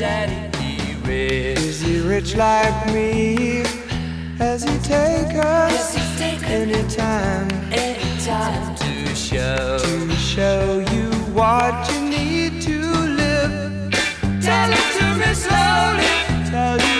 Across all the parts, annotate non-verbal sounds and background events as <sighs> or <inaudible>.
daddy? He rich. Is he rich like me? Has he take us anytime? Anytime to show to show you what you need to live. Tell it to me slowly. Tell you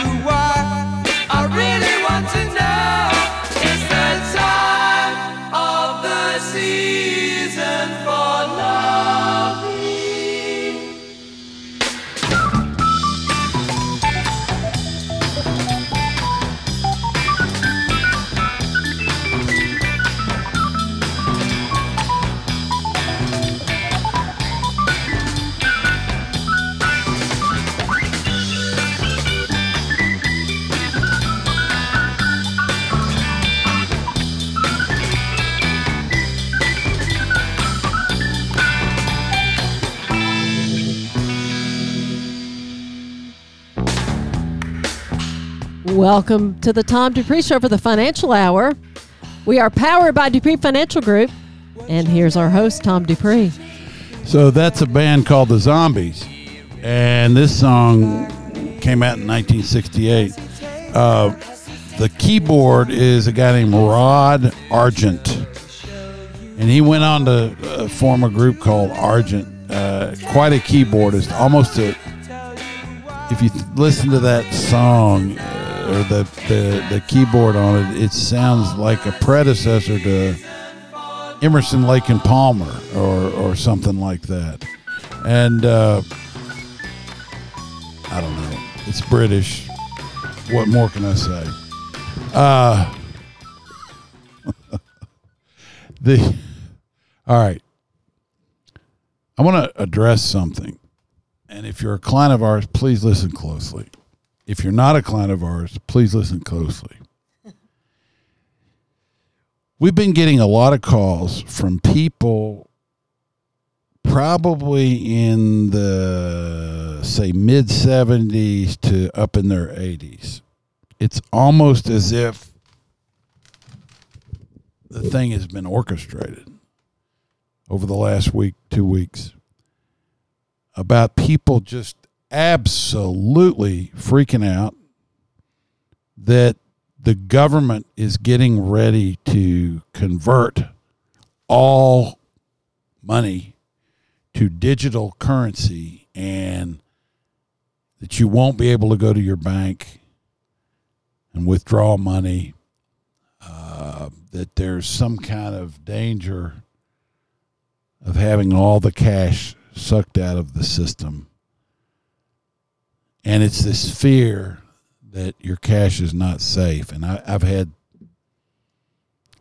Welcome to the Tom Dupree Show for the Financial Hour. We are powered by Dupree Financial Group, and here's our host, Tom Dupree. So that's a band called the Zombies, and this song came out in 1968. Uh, the keyboard is a guy named Rod Argent, and he went on to uh, form a group called Argent. Uh, quite a keyboardist, almost a. If you th- listen to that song or the, the the keyboard on it, it sounds like a predecessor to Emerson, Lake and Palmer, or or something like that. And uh, I don't know. It's British. What more can I say? Uh, <laughs> the all right. I want to address something, and if you're a client of ours, please listen closely. If you're not a client of ours, please listen closely. <laughs> We've been getting a lot of calls from people probably in the say mid 70s to up in their 80s. It's almost as if the thing has been orchestrated over the last week, two weeks about people just absolutely freaking out that the government is getting ready to convert all money to digital currency and that you won't be able to go to your bank and withdraw money, uh, that there's some kind of danger of having all the cash sucked out of the system. And it's this fear that your cash is not safe. And I, I've had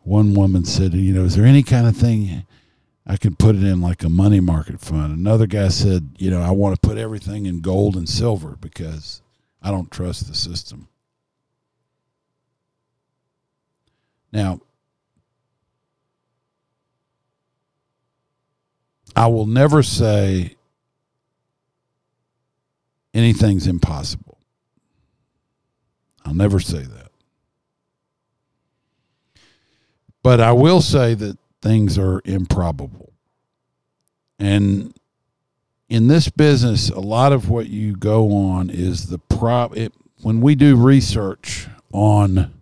one woman said, you know, is there any kind of thing I can put it in like a money market fund? Another guy said, you know, I want to put everything in gold and silver because I don't trust the system. Now, I will never say anything's impossible. I'll never say that. But I will say that things are improbable. And in this business, a lot of what you go on is the prop. It, when we do research on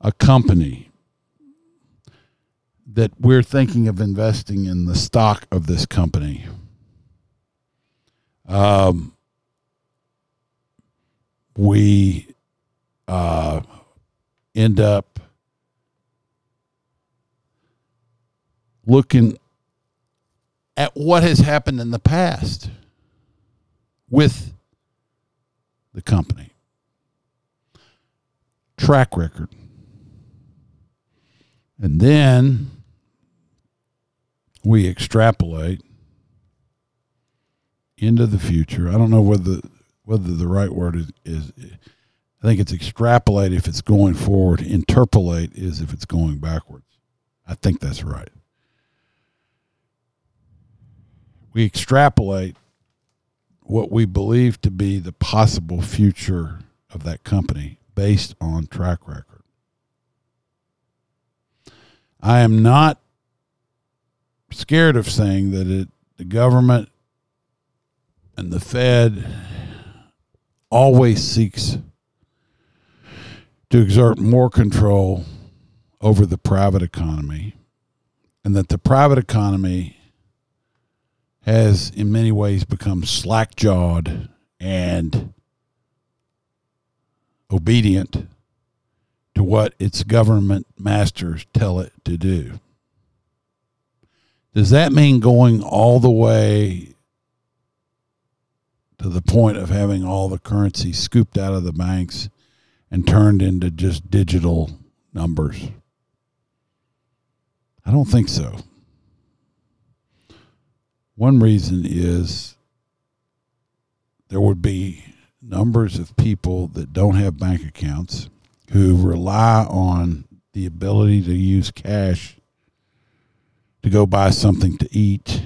a company that we're thinking of investing in the stock of this company, um, we uh, end up looking at what has happened in the past. with the company. Track record. And then we extrapolate into the future. I don't know whether whether the right word is, is I think it's extrapolate if it's going forward. Interpolate is if it's going backwards. I think that's right. We extrapolate what we believe to be the possible future of that company based on track record. I am not scared of saying that it, the government and the Fed always seeks to exert more control over the private economy, and that the private economy has, in many ways, become slack jawed and obedient to what its government masters tell it to do. Does that mean going all the way to the point of having all the currency scooped out of the banks and turned into just digital numbers? I don't think so. One reason is there would be numbers of people that don't have bank accounts who rely on the ability to use cash to go buy something to eat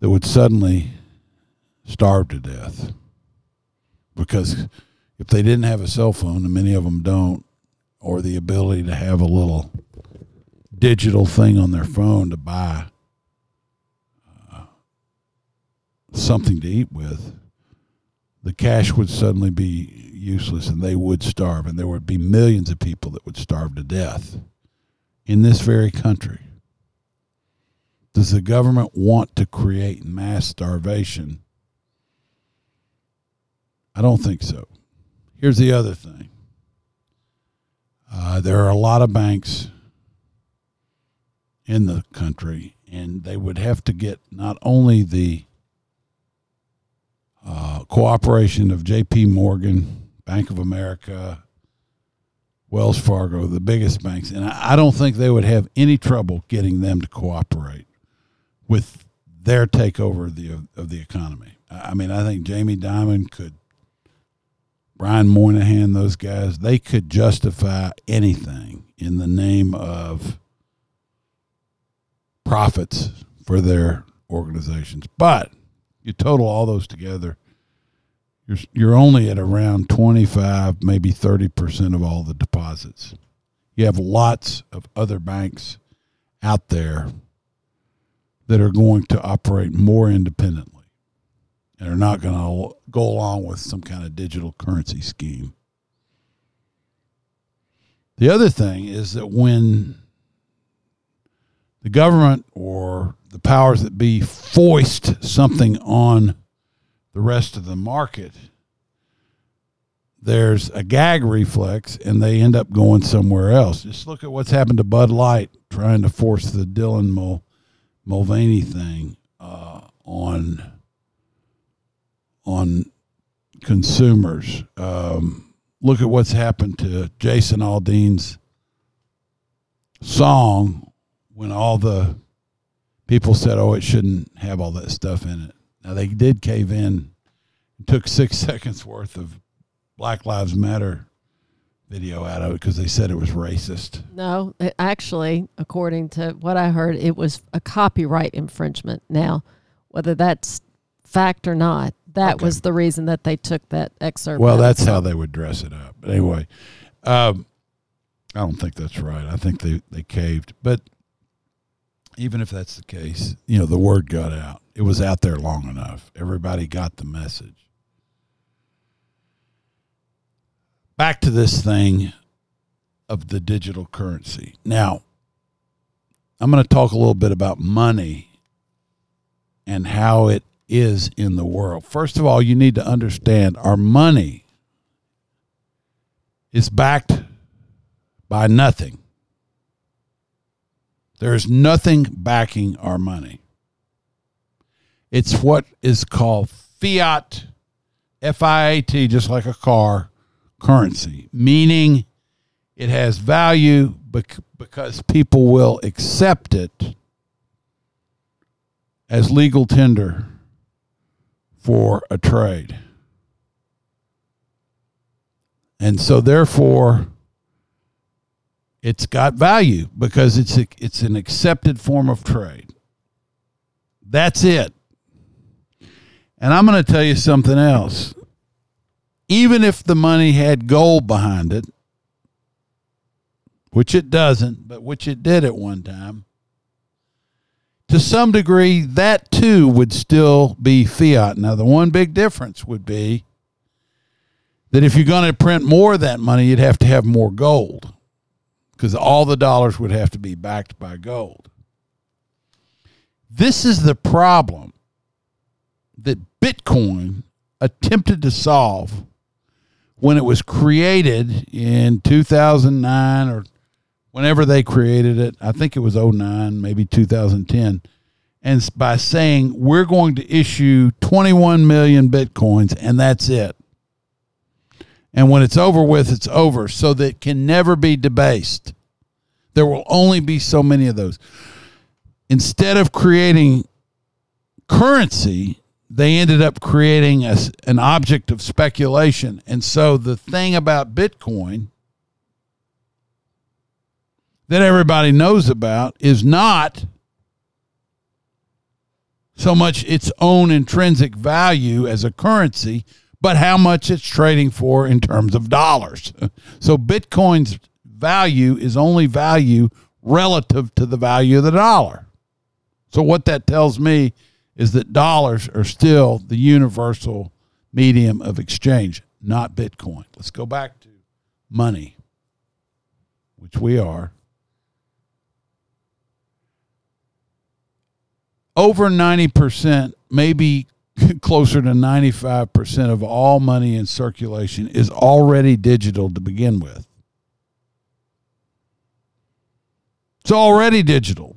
that would suddenly starve to death. Because if they didn't have a cell phone and many of them don't or the ability to have a little digital thing on their phone to buy uh, something to eat with the cash would suddenly be useless and they would starve and there would be millions of people that would starve to death in this very country. Does the government want to create mass starvation i don't think so here's the other thing uh, there are a lot of banks in the country and they would have to get not only the uh, cooperation of J.P. Morgan, Bank of America, Wells Fargo, the biggest banks, and I, don't think they would have any trouble getting them to cooperate with their takeover of the of the economy. I mean, I think Jamie Dimon could, Brian Moynihan, those guys, they could justify anything in the name of profits for their organizations. But you total all those together, you're you're only at around 25, maybe 30% of all the deposits. You have lots of other banks out there that are going to operate more independently and are not going to go along with some kind of digital currency scheme. The other thing is that when the government or the powers that be foist something on the rest of the market, there's a gag reflex and they end up going somewhere else. Just look at what's happened to Bud Light trying to force the Dylan Mul- Mulvaney thing uh, on on consumers. Um, look at what's happened to Jason Aldean's song when all the people said, "Oh, it shouldn't have all that stuff in it." Now they did cave in. Took six <laughs> seconds worth of Black Lives Matter video out of it because they said it was racist. No, it actually, according to what I heard, it was a copyright infringement. Now, whether that's fact or not, that Okay. was the reason that they took that excerpt. Well, out. that's how they would dress it up. But anyway, um, I don't think that's right. I think they, they caved. But even if that's the case, you know, the word got out. It was out there long enough. Everybody got the message. Back to this thing of the digital currency. Now, I'm going to talk a little bit about money and how it is in the world. First of all, you need to understand our money is backed by nothing. There is nothing backing our money. It's what is called fiat, F I A T, just like a car, currency, meaning it has value because people will accept it as legal tender for a trade. And so therefore it's got value because it's a, it's an accepted form of trade. That's it. And I'm going to tell you something else. Even if the money had gold behind it, which it doesn't, but which it did at one time, to some degree, that too would still be fiat. Now, the one big difference would be that if you're going to print more of that money, you'd have to have more gold because all the dollars would have to be backed by gold. This is the problem that Bitcoin attempted to solve when it was created in 2009 or whenever they created it. I think it was 09, maybe 2010. And by saying we're going to issue 21 million Bitcoins and that's it. And when it's over with, it's over. So that it can never be debased. There will only be so many of those. Instead of creating currency, they ended up creating a, an object of speculation. And so the thing about Bitcoin that everybody knows about is not so much its own intrinsic value as a currency, but how much it's trading for in terms of dollars. <laughs> So Bitcoin's value is only value relative to the value of the dollar. So what that tells me is that dollars are still the universal medium of exchange, not Bitcoin. Let's go back to money, which we are. Over 90%, maybe <laughs> closer to 95% of all money in circulation is already digital to begin with. It's already digital.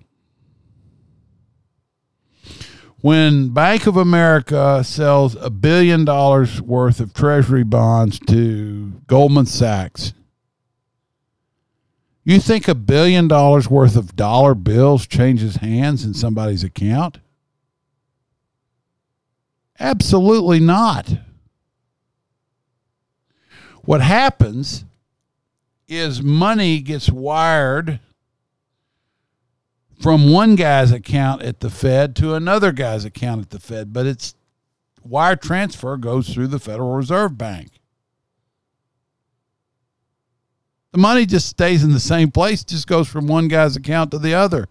When Bank of America sells a billion dollars worth of treasury bonds to Goldman Sachs, you think a billion dollars worth of dollar bills changes hands in somebody's account? Absolutely not. What happens is money gets wired from one guy's account at the Fed to another guy's account at the Fed, but it's wire transfer goes through the Federal Reserve Bank. The money just stays in the same place, just goes from one guy's account to the other.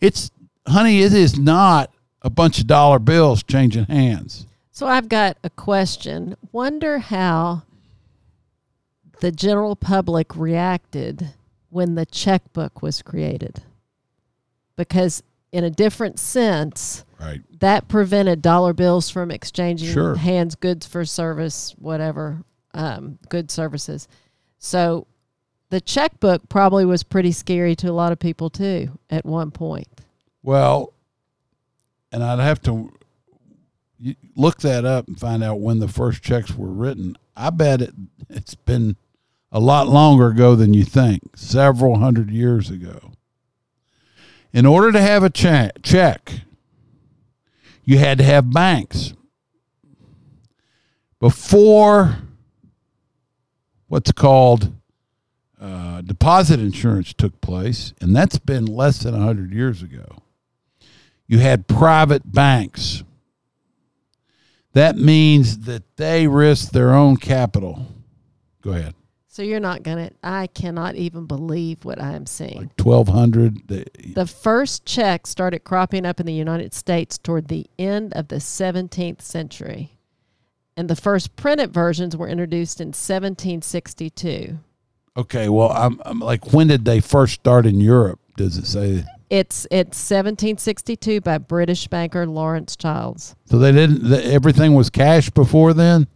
It's honey, it is not a bunch of dollar bills changing hands. So I've got a question. Wonder how the general public reacted when the checkbook was created. Because in a different sense, Right. that prevented dollar bills from exchanging Sure. hands, goods for service, whatever, um, good services. So the checkbook probably was pretty scary to a lot of people too at one point. Well, and I'd have to look that up and find out when the first checks were written. I bet it it's been a lot longer ago than you think, several hundred years ago. In order to have a che- check, you had to have banks. Before what's called deposit insurance took place, and that's been less than 100 years ago you had private banks. That means that they risk their own capital. Go ahead. So you're not going to, I cannot even believe what I am seeing. Like 1200 the, The first checks started cropping up in the United States toward the end of the 17th century. And the first printed versions were introduced in 1762. Okay, well, I'm, I'm like when did they first start in Europe? Does it say It's it's 1762 by British banker Lawrence Childs. so they didn't the, everything was cash before then?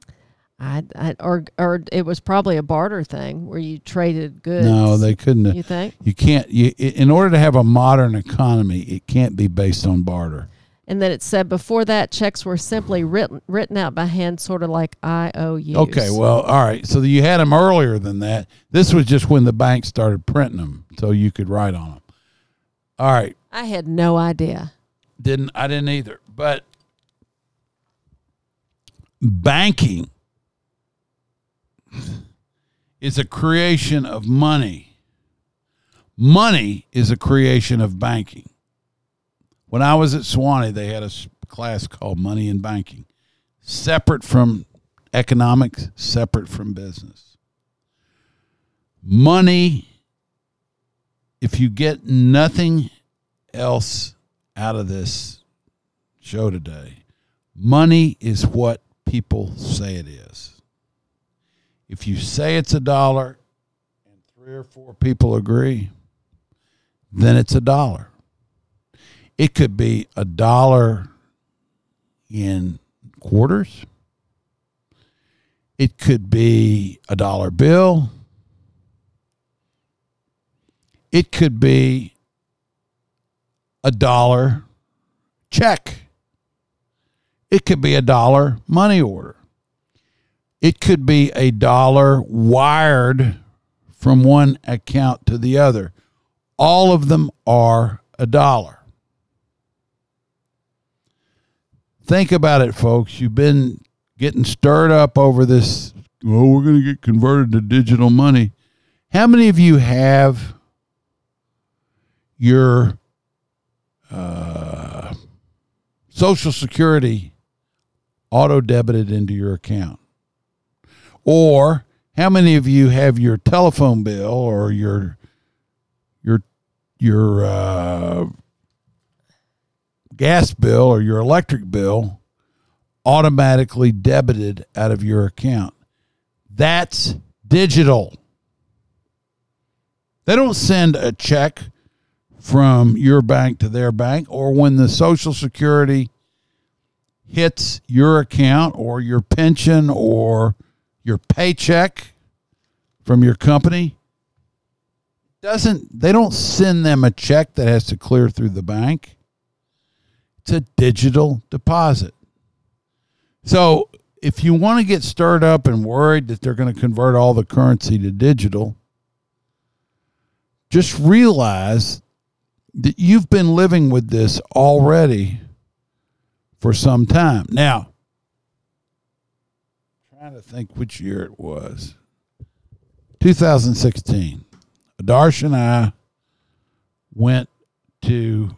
I, I or or it was probably a barter thing where you traded goods. No, they couldn't. You think? You can't you in order to have a modern economy, it can't be based on barter. And then it said before that, checks were simply written written out by hand, sort of like IOUs. Okay, well, all right. So you had them earlier than that. This was just when the bank started printing them, so you could write on them. All right, I had no idea. didn't I didn't either. But banking is a creation of money. Money is a creation of banking. When I was at Sewanee, they had a class called Money and Banking, separate from economics, separate from business. Money, if you get nothing else out of this show today, money is what people say it is. If you say it's a dollar and three or four people agree, then it's a dollar. It could be a dollar in quarters. It could be a dollar bill. It could be a dollar check. It could be a dollar money order. It could be a dollar wired from one account to the other. All of them are a dollar. Think about it, folks. You've been getting stirred up over this. Well, we're going to get converted to digital money. How many of you have your uh, Social Security auto debited into your account? Or how many of you have your telephone bill or your your your uh, gas bill or your electric bill automatically debited out of your account? That's digital. They don't send a check from your bank to their bank, or when the Social Security hits your account or your pension or your paycheck from your company doesn't they don't send them a check that has to clear through the bank a digital deposit so if you want to get stirred up and worried that they're going to convert all the currency to digital just realize that you've been living with this already for some time. Now, trying to think which year it was. 2016. Darsh and I went to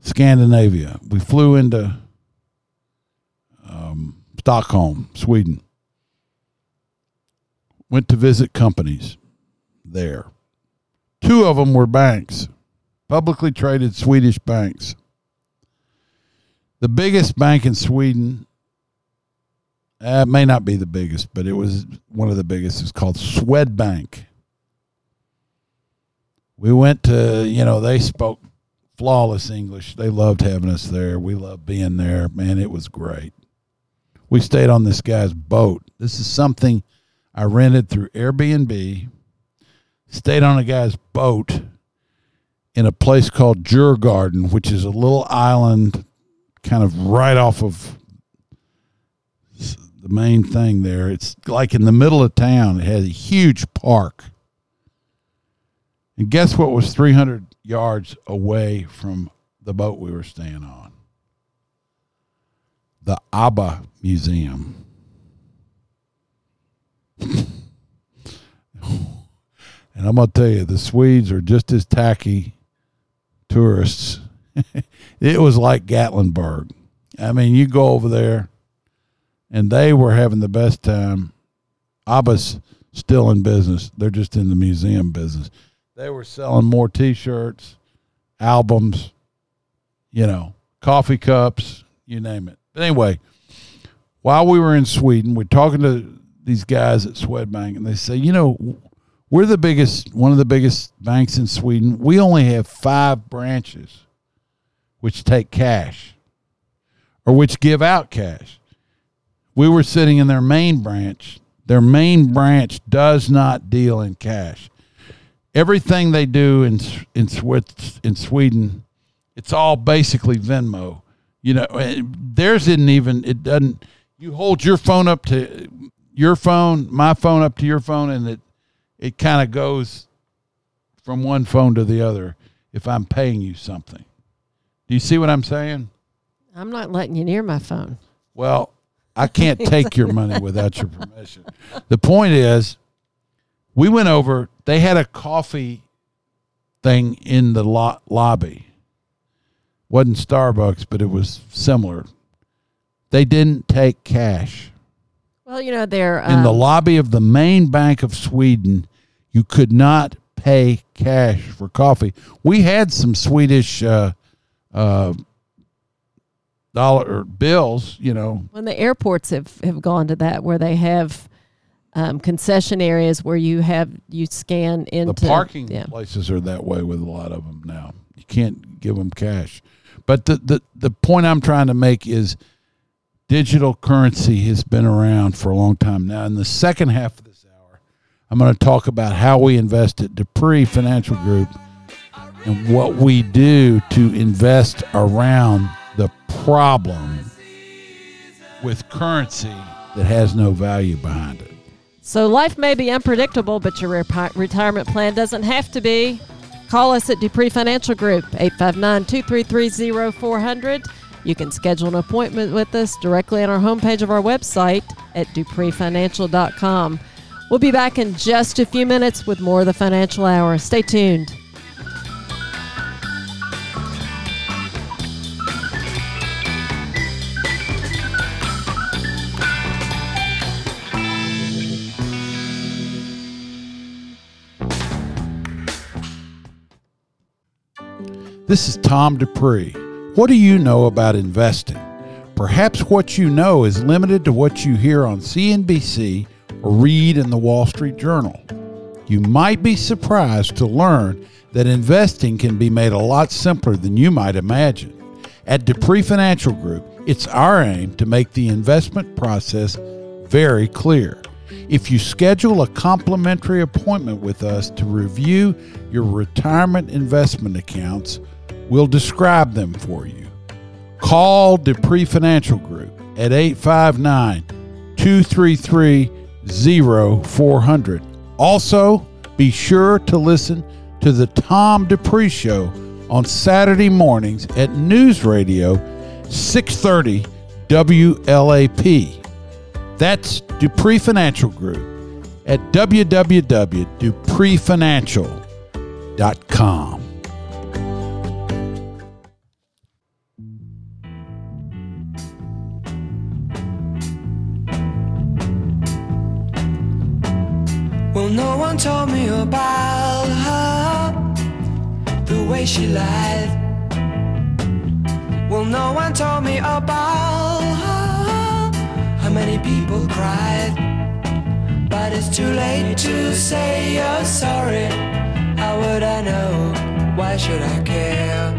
Scandinavia. We flew into um, Stockholm, Sweden. Went to visit companies there. Two of them were banks, publicly traded Swedish banks. The biggest bank in Sweden, uh, it may not be the biggest, but it was one of the biggest. It's called Swedbank. We went to, you know, they spoke flawless English. They loved having us there. We loved being there. Man, it was great. We stayed on this guy's boat. This is something I rented through Airbnb. Stayed on a guy's boat in a place called Djurgården, which is a little island kind of right off of the main thing there. It's like in the middle of town. It has a huge park. And guess what was 300 yards away from the boat we were staying on? The ABBA Museum. <laughs> and I'm going to tell you, the Swedes are just as tacky tourists. <laughs> it was like Gatlinburg. I mean, you go over there, and they were having the best time. ABBA's still in business. They're just in the museum business. They were selling more T-shirts, albums, you know, coffee cups, you name it. But anyway, while we were in Sweden, we're talking to these guys at Swedbank, and they say, you know, we're the biggest, one of the biggest banks in Sweden. We only have five branches which take cash or which give out cash. We were sitting in their main branch. Their main branch does not deal in cash. Everything they do in in in Sweden It's all basically Venmo. You know, theirs isn't even. It doesn't. You hold your phone up to your phone, my phone up to your phone, and it it kind of goes from one phone to the other. If I'm paying you something, do you see what I'm saying? I'm not letting you near my phone. Well, I can't take your money without your <laughs> permission. The point is, we went over. They had a coffee thing in the lo- lobby. wasn't Starbucks, but it was similar. They didn't take cash Well, you know, they're in the um, lobby of the main bank of Sweden. You could not pay cash for coffee. We had some Swedish uh, uh, dollar bills, you know, when the airports have, have gone to that where they have um, concession areas where you have you scan into the parking yeah. places are that way with a lot of them now. You can't give them cash. But the, the, the point I'm trying to make is digital currency has been around for a long time. Now, in the second half of this hour, I'm going to talk about how we invest at Dupree Financial Group and what we do to invest around the problem with currency that has no value behind it. So life may be unpredictable, but your retirement plan doesn't have to be. Call us at Dupree Financial Group, 859-233-0400. You can schedule an appointment with us directly on our homepage of our website at dupreefinancial.com. We'll be back in just a few minutes with more of the Financial Hour. Stay tuned. This is Tom Dupree. What do you know about investing? Perhaps what you know is limited to what you hear on CNBC or read in the Wall Street Journal. You might be surprised to learn that investing can be made a lot simpler than you might imagine. At Dupree Financial Group, it's our aim to make the investment process very clear. If you schedule a complimentary appointment with us to review your retirement investment accounts, we'll describe them for you. Call Dupree Financial Group at 859 233 0400. Also, be sure to listen to the Tom Dupree Show on Saturday mornings at News Radio 630 WLAP. That's Dupree Financial Group at www.dupreefinancial.com. about her, the way she lied. Well, no one told me about her, how many people cried. But it's too late to say you're sorry. How would I know? Why should I care?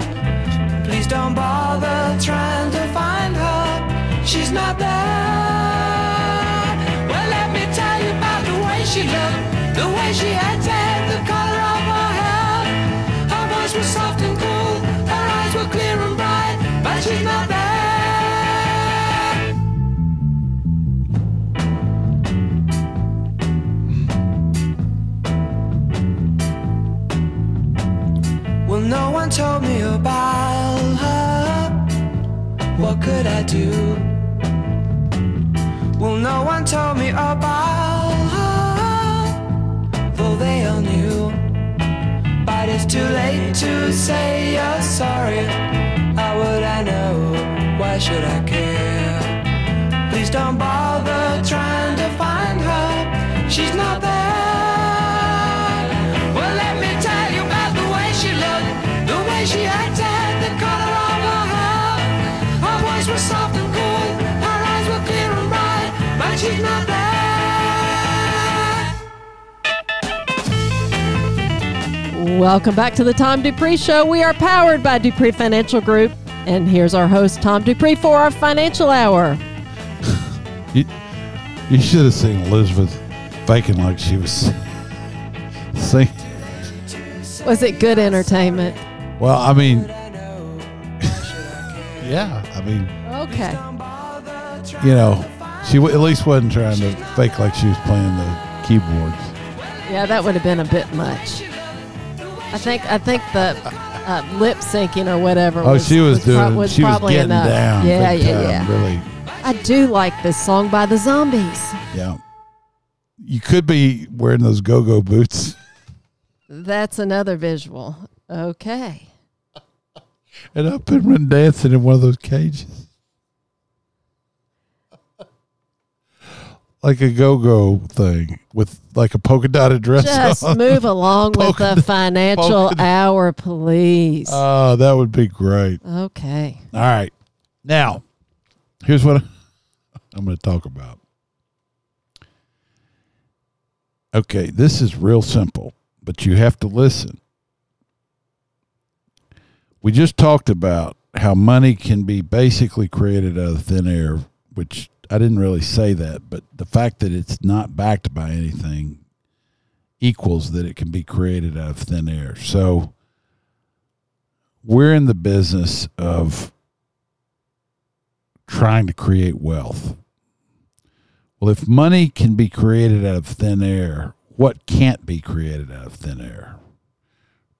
Please don't bother trying to find her. She's not there. Well, let me tell you about the way she looked, the way she had no one told me about her. What could I do? Well, no one told me about her, though they all knew. But it's too late to say you're sorry. How would I know? Why should I care? Please don't bother trying to find her. She's not there. Welcome back to the Tom Dupree Show. We are powered by Dupree Financial Group. And here's our host, Tom Dupree, for our financial hour. <laughs> You, you should have seen Elizabeth faking like she was <laughs> singing. Was it good entertainment? Well, I mean, <laughs> Yeah, I mean, Okay. you know, she w- at least wasn't trying to fake like she was playing the keyboards. Yeah, that would have been a bit much. I think I think the uh, lip syncing or whatever. Oh, was, she was, pro- doing. was she was getting enough. down. Yeah, yeah, time, yeah. Really, I do like this song by the Zombies. yeah. You could be wearing those go-go boots That's another visual. Okay. and up and run dancing in one of those cages, like a go-go thing with like a polka dotted dress Just on. <laughs> move along with the financial polka hour, please. Oh, that would be great. okay. All right. Now, here's what <laughs> I'm going to talk about. Okay, this is real simple, but you have to listen. We just talked about how money can be basically created out of thin air, which I didn't really say that, but the fact that it's not backed by anything equals that it can be created out of thin air. So we're in the business of trying to create wealth. Well, if money can be created out of thin air, what can't be created out of thin air?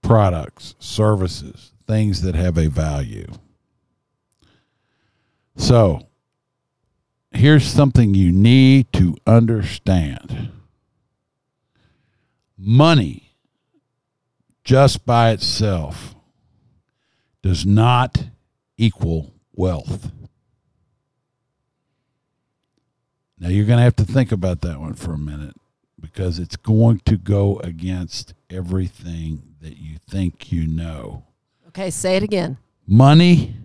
Products, services, things that have a value. So, here's something you need to understand money, just by itself, does not equal wealth. Now you're going to have to think about that one for a minute because it's going to go against everything that you think you know. Okay, say it again. Money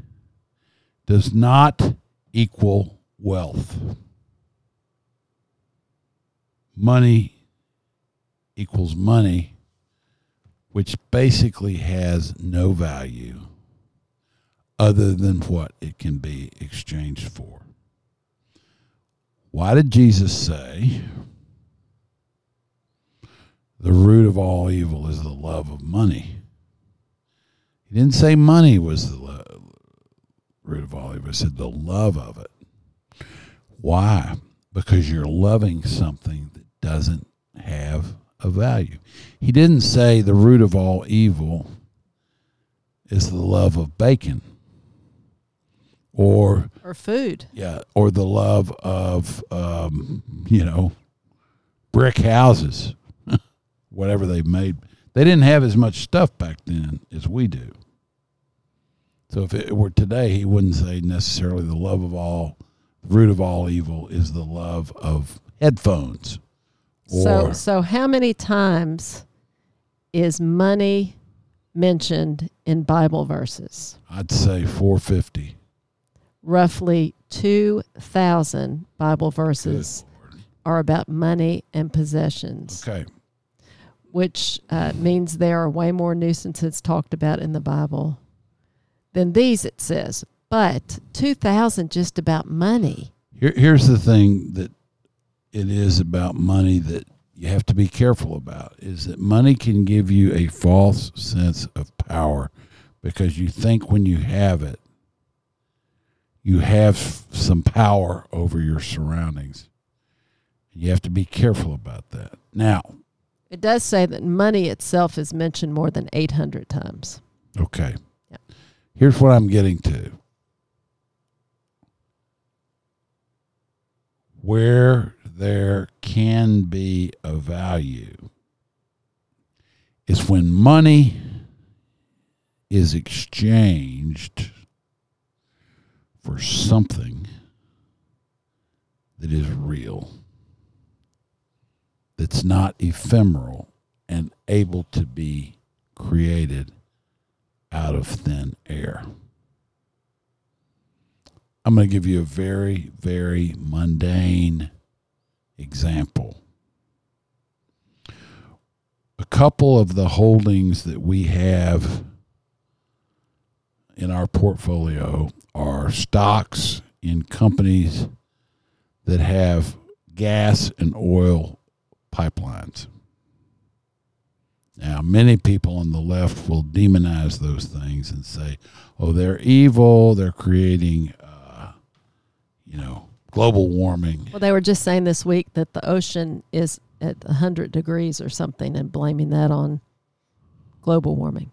does not equal wealth. Money equals money, which basically has no value other than what it can be exchanged for. Why did Jesus say the root of all evil is the love of money? He didn't say money was the lo- root of all evil. He said the love of it. Why? Because you're loving something that doesn't have a value. He didn't say the root of all evil is the love of bacon or Or food. yeah, or the love of um, you know brick houses, <laughs> whatever they made. They didn't have as much stuff back then as we do. So if it were today, he wouldn't say necessarily the love of all, root of all evil is the love of headphones. So so how many times is money mentioned in Bible verses? I'd say 450. Roughly 2000 Bible verses are about money and possessions, Okay. which uh, means there are way more nuisances talked about in the Bible than these it says. But 2000 just about money. Here, here's the thing that it is about money that you have to be careful about is that money can give you a false sense of power because you think when you have it, you have some power over your surroundings. You have to be careful about that. Now, It does say that money itself is mentioned more than 800 times. Okay. Yep. Here's what I'm getting to. Where there can be a value is when money is exchanged for something that is real, that's not ephemeral and able to be created out of thin air. I'm going to give you a very, very mundane example. A couple of the holdings that we have in our portfolio are stocks in companies that have gas and oil pipelines. Now, many people on the left will demonize those things and say, "Oh, they're evil. They're creating, you know, global warming." Well, they were just saying this week that the ocean is at 100 degrees or something and blaming that on global warming.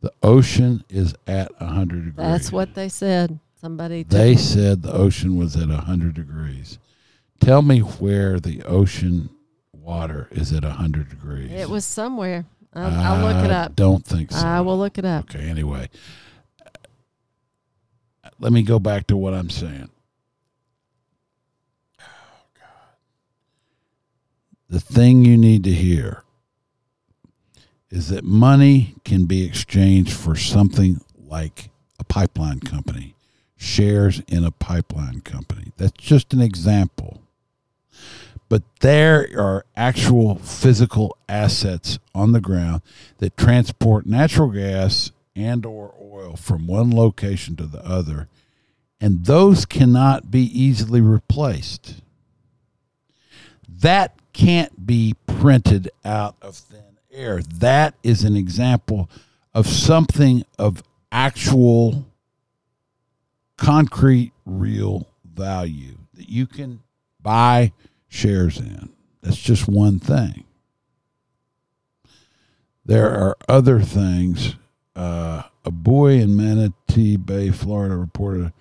The ocean is at 100 degrees. That's what they said. Somebody They said the ocean was at 100 degrees. Tell me where the ocean water is at 100 degrees. it was somewhere. I'll, I'll look it I up. Don't think so. I will look it up. Okay, anyway. Let me go back to what I'm saying. Oh, God. The thing you need to hear is that money can be exchanged for something like a pipeline company, shares in a pipeline company. That's just an example. But there are actual physical assets on the ground that transport natural gas and or oil from one location to the other and those cannot be easily replaced that can't be printed out of thin air that is an example of something of actual concrete real value that you can buy shares in that's just one thing there are other things. Uh, a buoy in Manatee Bay, Florida, reported a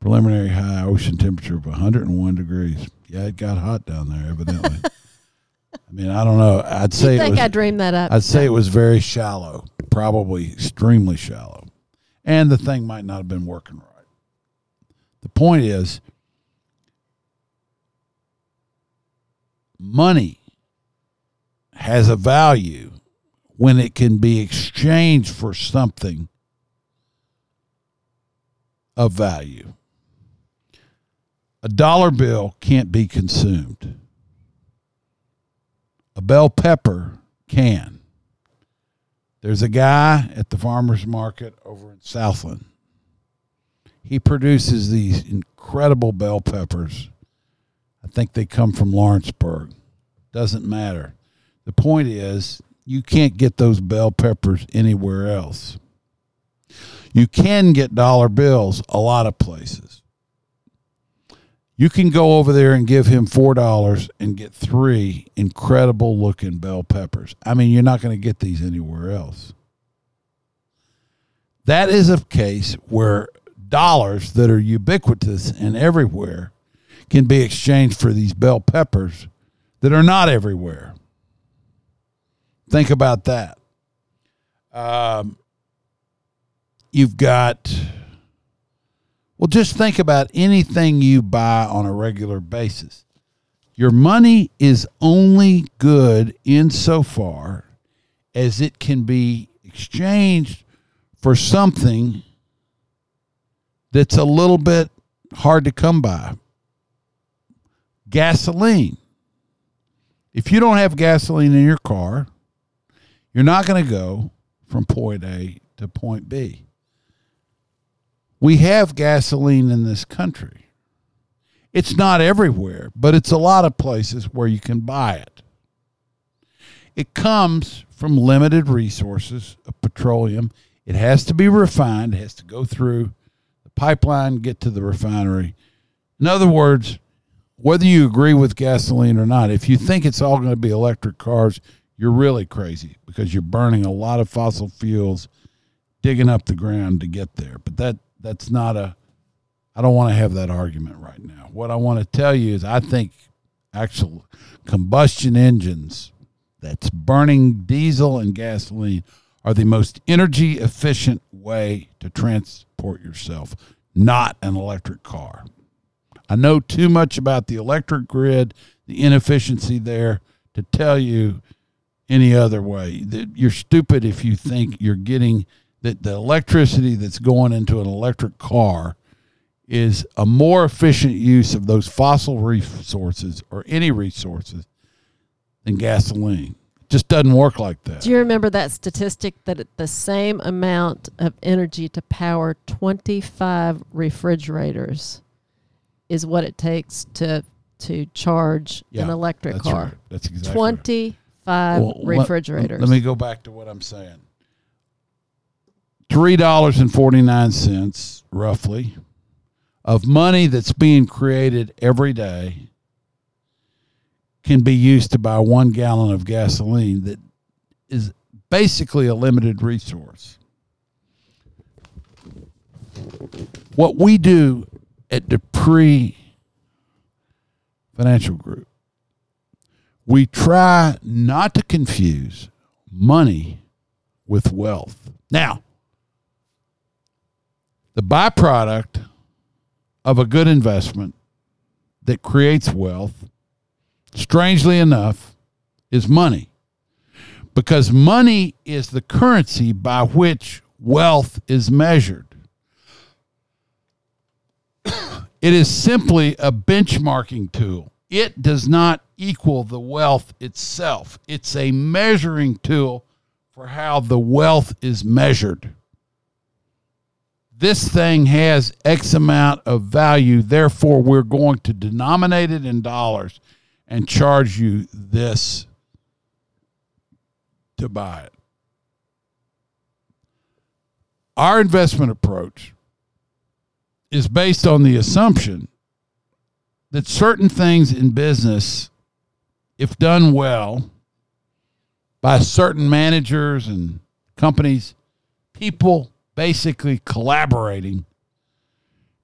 preliminary high ocean temperature of 101 degrees. Yeah, it got hot down there, evidently. <laughs> I mean, I don't know. I'd say You think was. I dreamed that up? I'd say it was very shallow, probably extremely shallow, and the thing might not have been working right. The point is, money has a value when it can be exchanged for something of value. A dollar bill can't be consumed. A bell pepper can. There's a guy at the farmer's market over in Southland. He produces these incredible bell peppers. I think they come from Lawrenceburg. Doesn't matter. The point is, you can't get those bell peppers anywhere else. You can get dollar bills a lot of places. You can go over there and give him $4 and get three incredible looking bell peppers. I mean, you're not going to get these anywhere else. That is a case where dollars that are ubiquitous and everywhere can be exchanged for these bell peppers that are not everywhere. Think about that. Um, you've got, well, just think about anything you buy on a regular basis. Your money is only good insofar as it can be exchanged for something that's a little bit hard to come by. Gasoline. If you don't have gasoline in your car, you're not going to go from point A to point B. We have gasoline in this country. It's not everywhere, but it's a lot of places where you can buy it. It comes from limited resources of petroleum. It has to be refined, it has to go through the pipeline, get to the refinery. In other words, whether you agree with gasoline or not, if you think it's all going to be electric cars, you're really crazy because you're burning a lot of fossil fuels digging up the ground to get there. But that that's not a I don't want to have that argument right now. What I want to tell you is I think actual combustion engines that's burning diesel and gasoline are the most energy efficient way to transport yourself, not an electric car. I know too much about the electric grid, the inefficiency there to tell you any other way. You're stupid if you think you're getting that the electricity that's going into an electric car is a more efficient use of those fossil resources or any resources than gasoline. It just doesn't work like that. Do you remember that statistic that the same amount of energy to power 25 refrigerators is what it takes to to charge Yeah, an electric That's car? right. That's exactly right. five Well, let- refrigerators. Let, me go back to what I'm saying. Three dollars and forty nine cents, roughly, of money that's being created every day can be used to buy one gallon of gasoline that is basically a limited resource. What we do at Dupree Financial Group we try not to confuse money with wealth. Now, the byproduct of a good investment that creates wealth, strangely enough, is money. Because money is the currency by which wealth is measured. <coughs> It is simply a benchmarking tool. It does not equal the wealth itself. It's a measuring tool for how the wealth is measured. This thing has X amount of value, therefore, we're going to denominate it in dollars and charge you this to buy it. Our investment approach is based on the assumption that certain things in business, if done well by certain managers and companies, people basically collaborating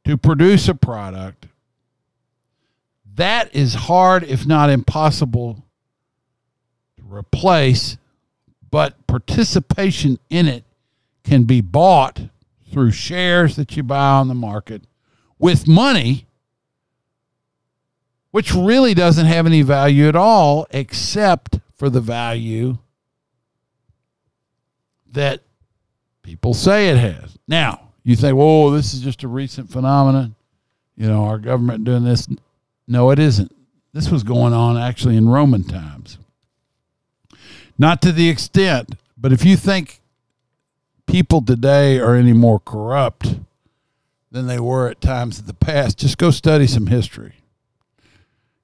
to produce a product, that is hard, if not impossible, to replace, but participation in it can be bought through shares that you buy on the market with money which really doesn't have any value at all except for the value that people say it has. Now, you think, whoa, this is just a recent phenomenon. You know, our government doing this. No, it isn't. This was going on actually in Roman times. Not to the extent, but if you think people today are any more corrupt than they were at times of the past, just go study some history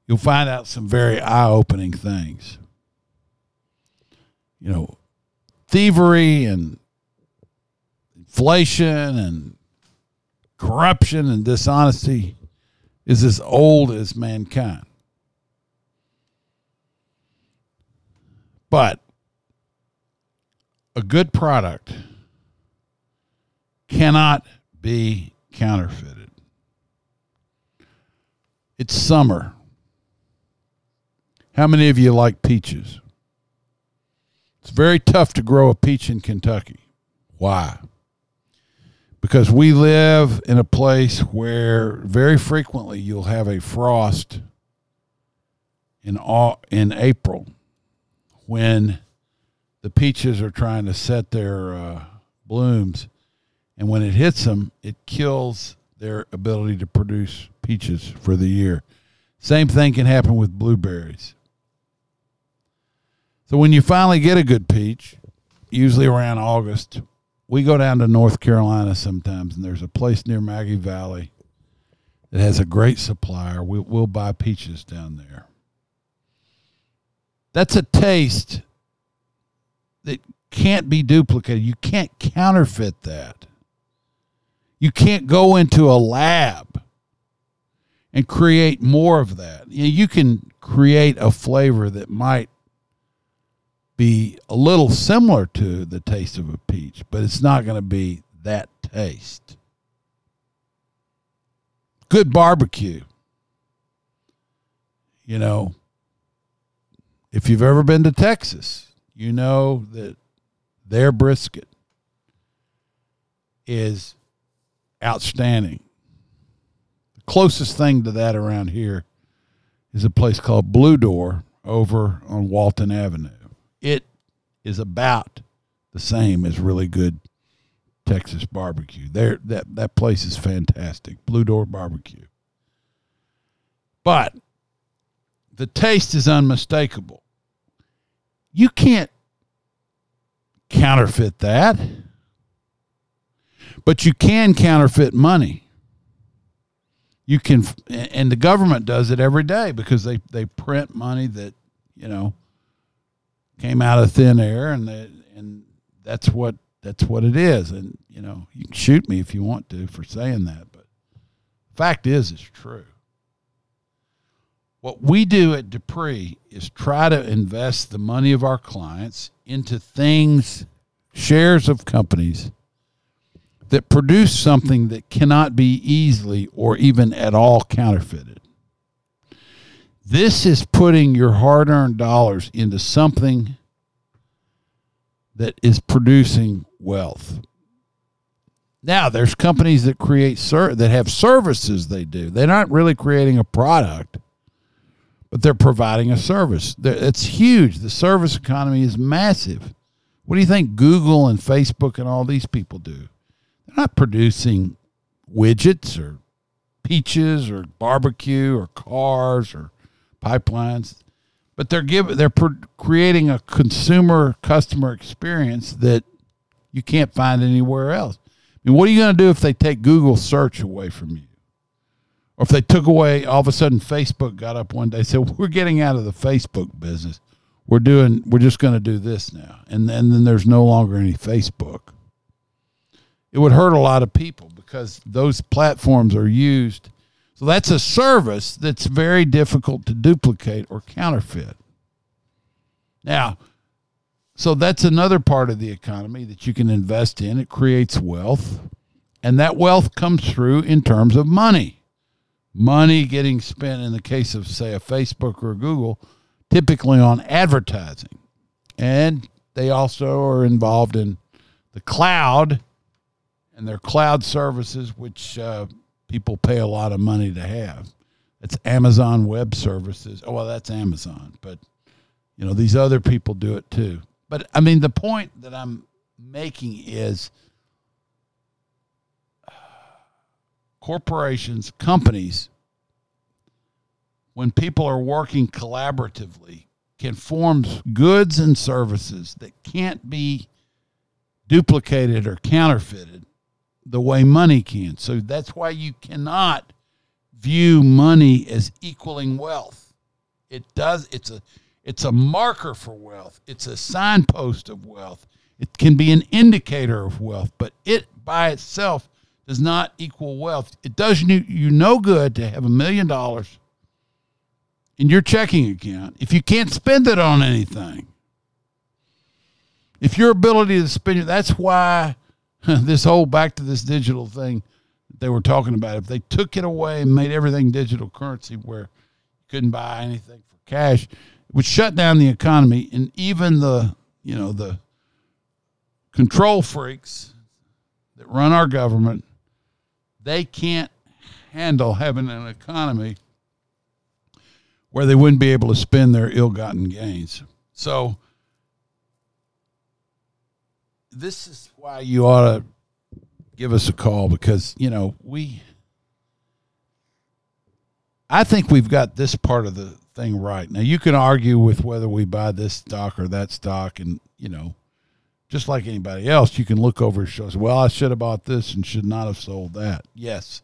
you'll find out some very eye opening things. You know, thievery and inflation and corruption and dishonesty is as old as mankind. But a good product cannot be counterfeited. It's summer. How many of you like peaches? It's very tough to grow a peach in Kentucky. Why? Because we live in a place where very frequently you'll have a frost in in April when the peaches are trying to set their uh, blooms, and when it hits them, it kills their ability to produce peaches for the year. Same thing can happen with blueberries. So when you finally get a good peach, usually around August, we go down to North Carolina sometimes, and there's a place near Maggie Valley that has a great supplier. We'll, we'll buy peaches down there. That's a taste that can't be duplicated. You can't counterfeit that. You can't go into a lab and create more of that. You can create a flavor that might be a little similar to the taste of a peach, but it's not going to be that taste. Good barbecue. You know, if you've ever been to Texas, you know that their brisket is outstanding. The closest thing to that around here is a place called Blue Door over on Walton Avenue. It is about the same as really good Texas barbecue. There that that place is fantastic. Blue Door Barbecue. But the taste is unmistakable. You can't counterfeit that. But you can counterfeit money. You can and the government does it every day because they they print money that, you know, came out of thin air, and the, and that's what that's what it is. And you know, you can shoot me if you want to for saying that, but fact is, it's true. What we do at Dupree is try to invest the money of our clients into things, shares of companies that produce something that cannot be easily or even at all counterfeited. This is putting your hard earned dollars into something that is producing wealth. Now, there's companies that create ser- that have services they do. They're not really creating a product, but they're providing a service. It's huge. The service economy is massive. What do you think Google and Facebook and all these people do? They're not producing widgets or peaches or barbecue or cars or pipelines, but they're giving they're creating a consumer customer experience that you can't find anywhere else. I mean, what are you going to do if they take Google search away from you? Or if they took away all of a sudden Facebook got up one day and said, We're getting out of the Facebook business. We're doing we're just going to do this now. And, and then there's no longer any Facebook. It would hurt a lot of people because those platforms are used. So that's a service that's very difficult to duplicate or counterfeit. Now, so that's another part of the economy that you can invest in. It creates wealth, and that wealth comes through in terms of money. Money getting spent in the case of, say, a Facebook or a Google, typically on advertising. And they also are involved in the cloud and their cloud services, which uh, people pay a lot of money to have. It's Amazon Web Services. Oh, well, that's Amazon, but you know these other people do it too. But I mean, the point that I'm making is <sighs> corporations, companies, when people are working collaboratively, can form goods and services that can't be duplicated or counterfeited the way money can. So that's why you cannot view money as equaling wealth. It does it's a it's a marker for wealth. It's a signpost of wealth. It can be an indicator of wealth, but it by itself does not equal wealth. It does you, you no good to have a million dollars in your checking account if you can't spend it on anything. If your ability to spend it, that's why <laughs> this whole back to this digital thing they were talking about. If they took it away and made everything digital currency where you couldn't buy anything for cash, it would shut down the economy and even the you know the control freaks that run our government they can't handle having an economy where they wouldn't be able to spend their ill-gotten gains so this is why you ought to give us a call because you know we I think we've got this part of the thing right. Now you can argue with whether we buy this stock or that stock, and you know, just like anybody else, you can look over shows. Well, I should have bought this and should not have sold that. Yes,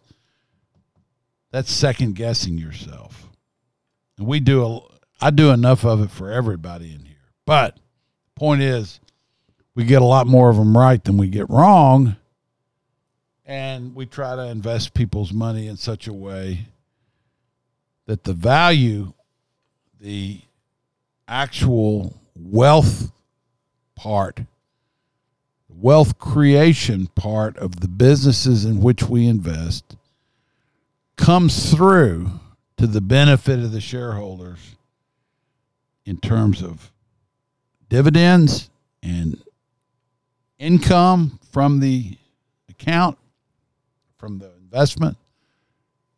that's second guessing yourself, and we do. A, I do enough of it for everybody in here. But point is, we get a lot more of them right than we get wrong, and we try to invest people's money in such a way that the value the actual wealth part, wealth creation part of the businesses in which we invest comes through to the benefit of the shareholders in terms of dividends and income from the account, from the investment.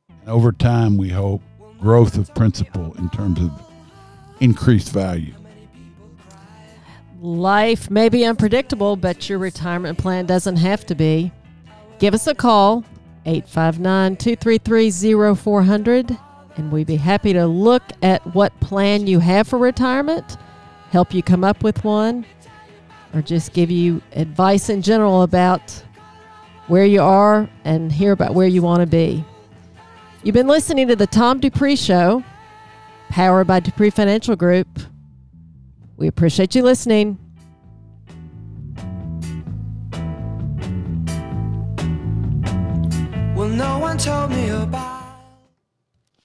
And over time, we hope growth of principal in terms of increased value. Life may be unpredictable, but your retirement plan doesn't have to be. Give us a call, 859 233 0400, and we'd be happy to look at what plan you have for retirement, help you come up with one, or just give you advice in general about where you are and hear about where you want to be. You've been listening to the Tom Dupree Show, powered by Dupree Financial Group. We appreciate you listening. Well, no